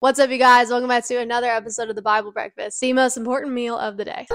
What's up, you guys? Welcome back to another episode of the Bible Breakfast, the most important meal of the day.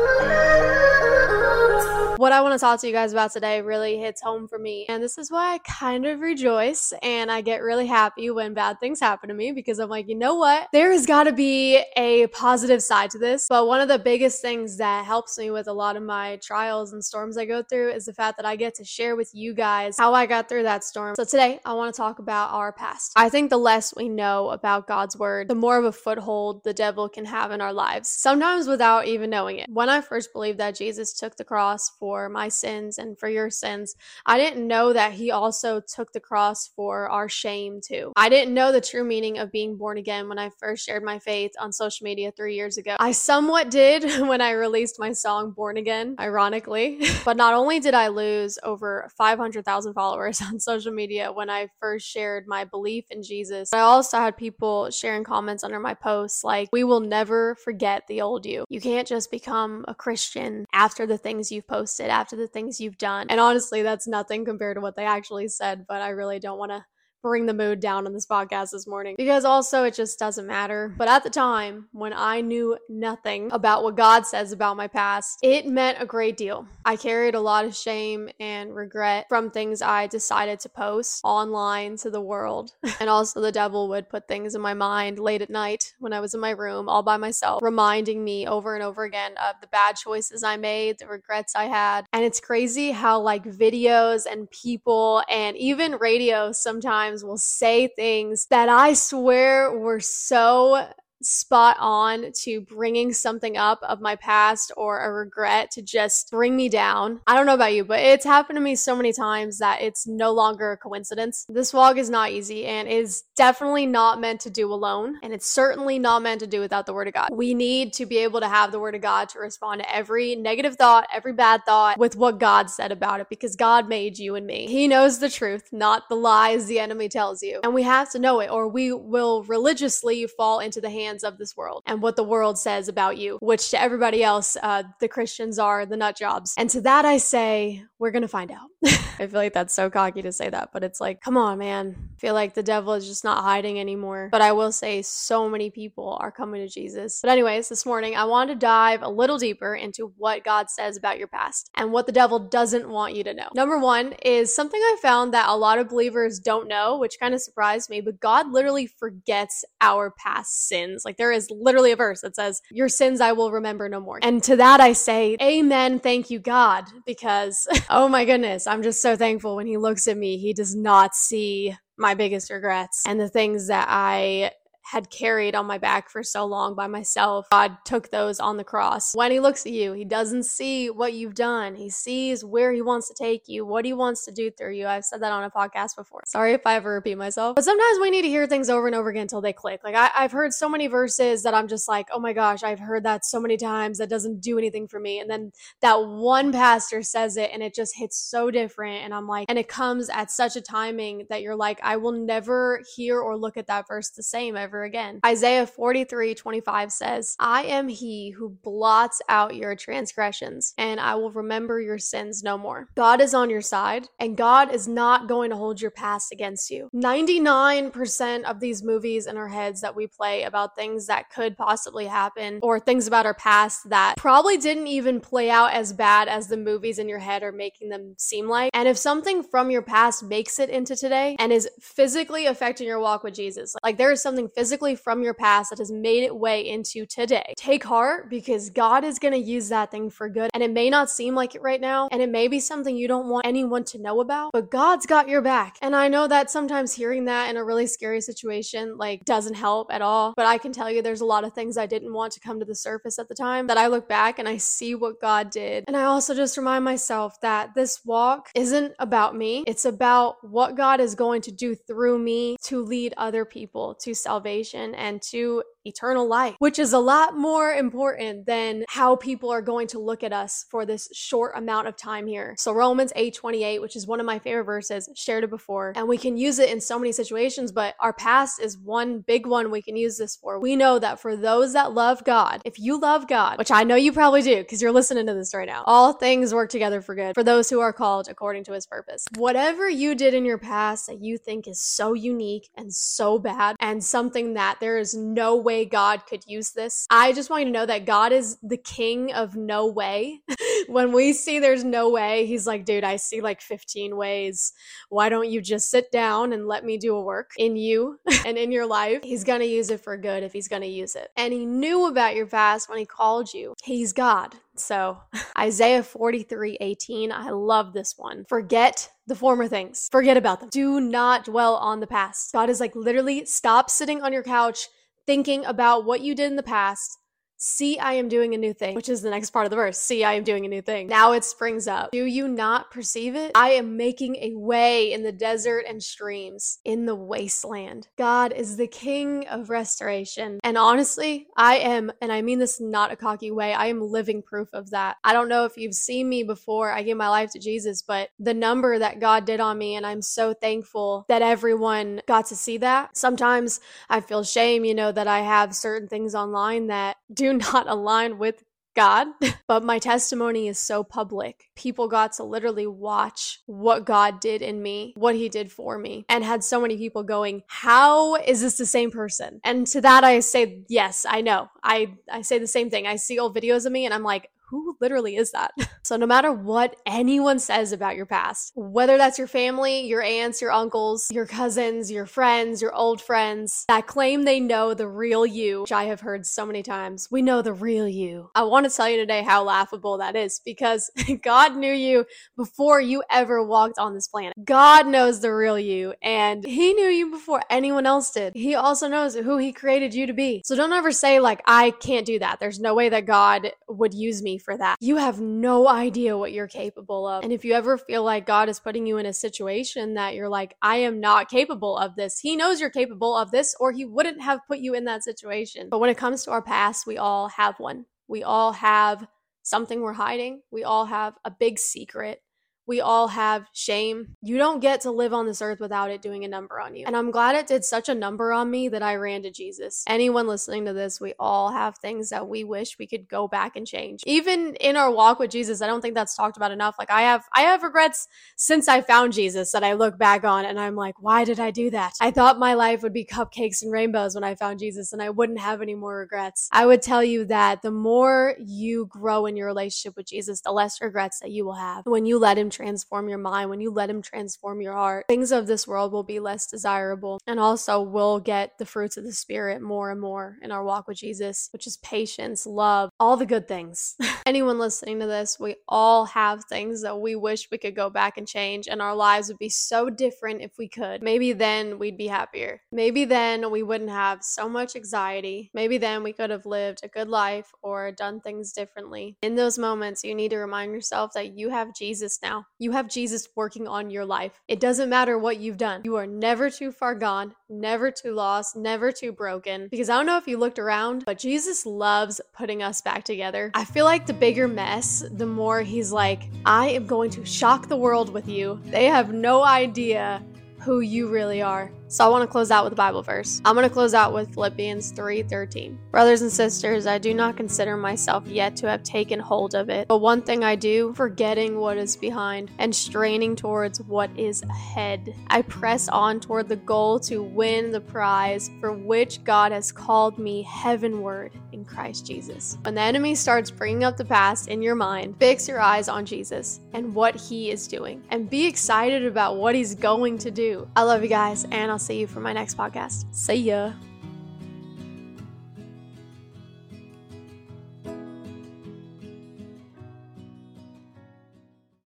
What I want to talk to you guys about today really hits home for me, and this is why I kind of rejoice and I get really happy when bad things happen to me because I'm like, you know what? There has got to be a positive side to this. But one of the biggest things that helps me with a lot of my trials and storms I go through is the fact that I get to share with you guys how I got through that storm. So today, I want to talk about our past. I think the less we know about God's word, the more of a foothold the devil can have in our lives, sometimes without even knowing it. When I first believed that Jesus took the cross for my sins and for your sins, I didn't know that he also took the cross for our shame too. I didn't know the true meaning of being born again when I first shared my faith on social media three years ago. I somewhat did when I released my song Born Again, ironically. but not only did I lose over 500,000 followers on social media when I first shared my belief in Jesus, I also had people sharing comments under my posts like, We will never forget the old you. You can't just become a Christian after the things you've posted, after the things you've done. And honestly, that's nothing compared to what they actually said, but I really don't want to bring the mood down on this podcast this morning because also it just doesn't matter. But at the time, when I knew nothing about what God says about my past, it meant a great deal. I carried a lot of shame and regret from things I decided to post online to the world. and also, the devil would put things in my mind late at night when I was in my room all by myself, reminding me over and over again of the bad choices I made, the regrets I had. And it's crazy how, like, videos and people and even radio sometimes will say things that I swear were so spot on to bringing something up of my past or a regret to just bring me down. I don't know about you, but it's happened to me so many times that it's no longer a coincidence. This vlog is not easy and is definitely not meant to do alone, and it's certainly not meant to do without the Word of God. We need to be able to have the Word of God to respond to every negative thought, every bad thought with what God said about it because God made you and me. He knows the truth, not the lies the enemy tells you. And we have to know it, or we will religiously fall into the hands of this world and what the world says about you, which to everybody else, uh, the Christians are the nut jobs. And to that I say, we're going to find out. I feel like that's so cocky to say that, but it's like, come on, man. I feel like the devil is just not hiding anymore. But I will say, so many people are coming to Jesus. But, anyways, this morning, I wanted to dive a little deeper into what God says about your past and what the devil doesn't want you to know. Number one is something I found that a lot of believers don't know, which kind of surprised me, but God literally forgets our past sins. Like, there is literally a verse that says, Your sins I will remember no more. And to that I say, Amen. Thank you, God, because oh my goodness, I'm just so thankful when He looks at me, He does not see my biggest regrets and the things that I had carried on my back for so long by myself. God took those on the cross. When He looks at you, He doesn't see what you've done. He sees where He wants to take you, what He wants to do through you. I've said that on a podcast before. Sorry if I ever repeat myself. But sometimes we need to hear things over and over again until they click. Like I, have heard so many verses that I'm just like, oh my gosh, I've heard that so many times that doesn't do anything for me. And then that one pastor says it and it just hits so different. And I'm like, and it comes at such a timing that you're like, I will never hear or look at that verse the same ever again. Isaiah 43 25 says, I am he who blots out your transgressions, and I will remember your sins no more. God is on your side, and God is not going to hold your past against you. 99% of these movies in our heads that we play about things that could possibly happen, or things about our past that probably didn't even play out as bad as the movies in your head are making them seem like. And if something from your past makes it into today and is physically affecting your walk with Jesus, like there is something physically from your past that has made it way into today. Take heart because God is going to use that thing for good. And it may not seem like it right now. And it may be something you don't want anyone to know about, but God's got your back. And I know that sometimes hearing that in a really scary situation, like, doesn't help at all. But I can tell you there's a lot of things I didn't want to come to the surface at the time that I look back and I see what God did. And I also just remind myself that this walk isn't about me, it's about what God is going to do through me to lead other people to salvation and to eternal life, which is a lot more important than how people are going to look at us for this short amount of time here. So Romans 8:28, which is one of my favorite verses, shared it before, and we can use it in so many situations, but our past is one big one we can use this for. We know that for those that love God, if you love God, which I know you probably do because you're listening to this right now, all things work together for good for those who are called according to his purpose. Whatever you did in your past that you think is so unique and so bad and something that there is no way God could use this, I just want you to know that God is the king of no way. when we see there's no way, he's like, dude, I see like 15 ways. Why don't you just sit down and let me do a work in you and in your life? He's going to use it for good if he's going to use it. And he knew about your past when he called you. He's God. So, Isaiah 43 18, I love this one. Forget the former things, forget about them. Do not dwell on the past. God is like, literally, stop sitting on your couch thinking about what you did in the past See, I am doing a new thing, which is the next part of the verse. See, I am doing a new thing. Now it springs up. Do you not perceive it? I am making a way in the desert and streams in the wasteland. God is the king of restoration. And honestly, I am, and I mean this not a cocky way, I am living proof of that. I don't know if you've seen me before I gave my life to Jesus, but the number that God did on me, and I'm so thankful that everyone got to see that. Sometimes I feel shame, you know, that I have certain things online that do not align with God, but my testimony is so public. People got to literally watch what God did in me, what he did for me, and had so many people going, "How is this the same person?" And to that I say, "Yes, I know. I I say the same thing. I see old videos of me and I'm like, who literally is that? so, no matter what anyone says about your past, whether that's your family, your aunts, your uncles, your cousins, your friends, your old friends that claim they know the real you, which I have heard so many times, we know the real you. I want to tell you today how laughable that is because God knew you before you ever walked on this planet. God knows the real you and He knew you before anyone else did. He also knows who He created you to be. So, don't ever say, like, I can't do that. There's no way that God would use me for that. You have no idea what you're capable of. And if you ever feel like God is putting you in a situation that you're like, I am not capable of this, He knows you're capable of this, or He wouldn't have put you in that situation. But when it comes to our past, we all have one. We all have something we're hiding. We all have a big secret we all have shame. You don't get to live on this earth without it doing a number on you. And I'm glad it did such a number on me that I ran to Jesus. Anyone listening to this, we all have things that we wish we could go back and change. Even in our walk with Jesus, I don't think that's talked about enough. Like I have I have regrets since I found Jesus that I look back on and I'm like, why did I do that? I thought my life would be cupcakes and rainbows when I found Jesus and I wouldn't have any more regrets. I would tell you that the more you grow in your relationship with Jesus, the less regrets that you will have when you let him transform your mind, when you let Him transform your heart, things of this world will be less desirable. And also, we'll get the fruits of the Spirit more and more in our walk with Jesus, which is patience, love, all the good things. Anyone listening to this, we all have things that we wish we could go back and change, and our lives would be so different if we could. Maybe then we'd be happier. Maybe then we wouldn't have so much anxiety. Maybe then we could have lived a good life or done things differently. In those moments, you need to remind yourself that you have Jesus You have Jesus working on your life. It doesn't matter what you've done. You are never too far gone, never too lost, never too broken. Because I don't know if you looked around, but Jesus loves putting us back together. I feel like the bigger mess, the more he's like, I am going to shock the world with you. They have no idea who you really are. So I want to close out with a Bible verse. I'm going to close out with Philippians 3:13. Brothers and sisters, I do not consider myself yet to have taken hold of it, but one thing I do, forgetting what is behind and straining towards what is ahead. I press on toward the goal to win the prize for which God has called me heavenward in Christ Jesus. When the enemy starts bringing up the past in your mind, fix your eyes on Jesus and what he is doing and be excited about what he's going to do. I love you guys and I'll see you for my next podcast. See ya.